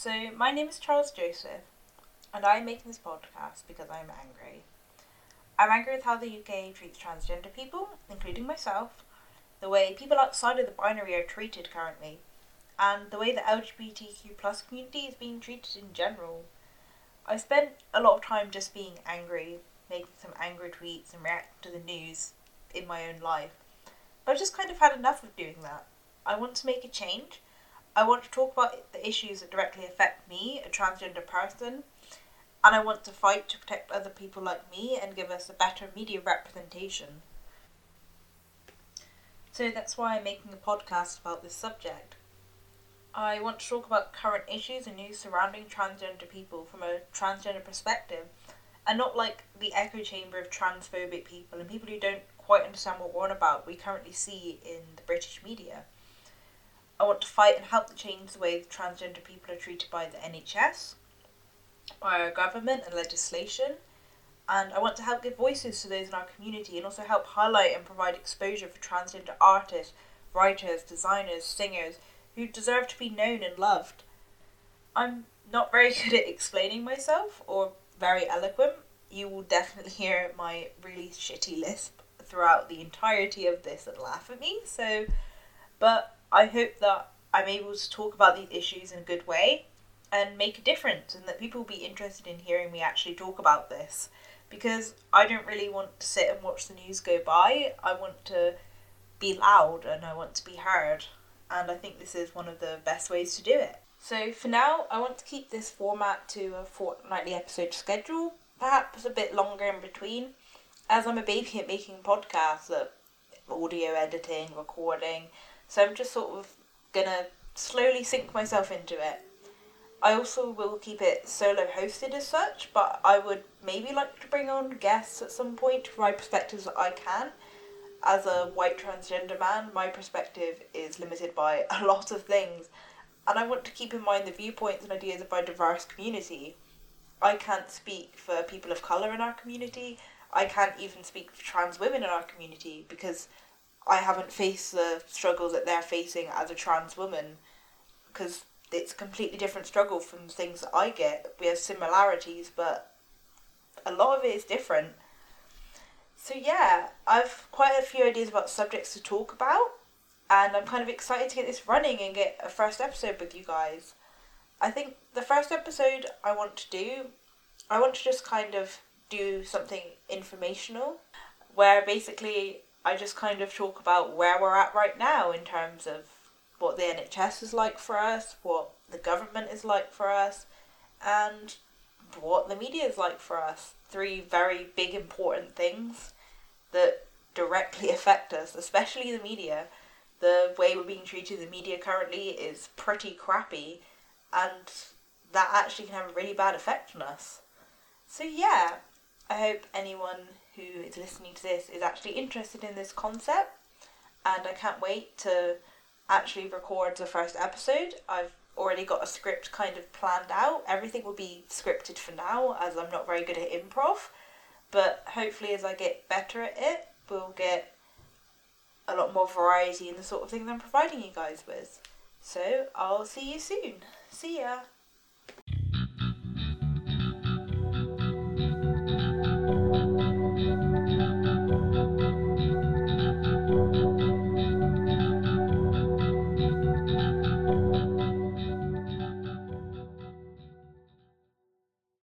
So, my name is Charles Joseph, and I'm making this podcast because I'm angry. I'm angry with how the UK treats transgender people, including myself, the way people outside of the binary are treated currently, and the way the LGBTQ plus community is being treated in general. I spent a lot of time just being angry, making some angry tweets and reacting to the news in my own life. But I've just kind of had enough of doing that. I want to make a change. I want to talk about the issues that directly affect me, a transgender person, and I want to fight to protect other people like me and give us a better media representation. So that's why I'm making a podcast about this subject. I want to talk about current issues and news surrounding transgender people from a transgender perspective, and not like the echo chamber of transphobic people and people who don't quite understand what we're on about we currently see in the British media. I want to fight and help change the way transgender people are treated by the NHS, by our government and legislation, and I want to help give voices to those in our community and also help highlight and provide exposure for transgender artists, writers, designers, singers who deserve to be known and loved. I'm not very good at explaining myself or very eloquent. You will definitely hear my really shitty lisp throughout the entirety of this and laugh at me. So, but I hope that I'm able to talk about these issues in a good way and make a difference and that people will be interested in hearing me actually talk about this because I don't really want to sit and watch the news go by. I want to be loud and I want to be heard and I think this is one of the best ways to do it. So for now, I want to keep this format to a fortnightly episode schedule, perhaps a bit longer in between, as I'm a baby at making podcasts, uh, audio editing, recording. So I'm just sort of gonna slowly sink myself into it. I also will keep it solo hosted as such, but I would maybe like to bring on guests at some point to provide perspectives that I can as a white transgender man, my perspective is limited by a lot of things, and I want to keep in mind the viewpoints and ideas of our diverse community. I can't speak for people of colour in our community. I can't even speak for trans women in our community because I haven't faced the struggles that they're facing as a trans woman because it's a completely different struggle from things that I get. We have similarities, but a lot of it is different. So yeah, I've quite a few ideas about subjects to talk about, and I'm kind of excited to get this running and get a first episode with you guys. I think the first episode I want to do, I want to just kind of do something informational, where basically I just kind of talk about where we're at right now in terms of what the NHS is like for us, what the government is like for us, and what the media is like for us. Three very big important things that directly affect us, especially the media. The way we're being treated in the media currently is pretty crappy, and that actually can have a really bad effect on us. So, yeah, I hope anyone who is listening to this is actually interested in this concept, and I can't wait to actually record the first episode. I've already got a script kind of planned out. Everything will be scripted for now, as I'm not very good at improv. But hopefully, as I get better at it, we'll get a lot more variety in the sort of things I'm providing you guys with. So, I'll see you soon. See ya.